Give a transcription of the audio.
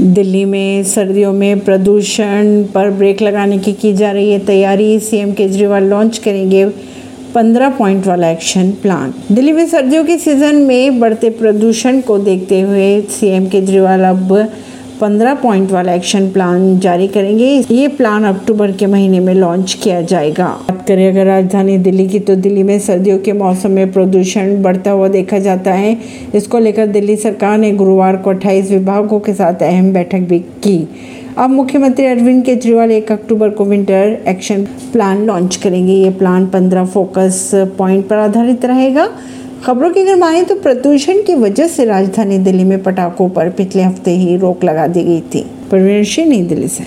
दिल्ली में सर्दियों में प्रदूषण पर ब्रेक लगाने की की जा रही है तैयारी। सीएम केजरीवाल लॉन्च करेंगे 15 पॉइंट वाला एक्शन प्लान दिल्ली में सर्दियों के सीज़न में बढ़ते प्रदूषण को देखते हुए सीएम केजरीवाल अब 15 पॉइंट वाला एक्शन प्लान जारी करेंगे। ये प्लान अक्टूबर के महीने में लॉन्च किया जाएगा। बात करें, अगर राजधानी दिल्ली की तो दिल्ली में सर्दियों के मौसम में प्रदूषण बढ़ता हुआ देखा जाता है। इसको लेकर दिल्ली सरकार ने गुरुवार को 28 विभागों के साथ अहम बैठक भी की। अब मुख्यमंत्री अरविंद केजरीवाल एक अक्टूबर को विंटर एक्शन प्लान लॉन्च करेंगे। ये प्लान 15 फोकस पॉइंट पर आधारित रहेगा। खबरों की अगर माने तो प्रदूषण की वजह से राजधानी दिल्ली में पटाखों पर पिछले हफ़्ते ही रोक लगा दी गई थी। परवीन सिंह, नई दिल्ली से।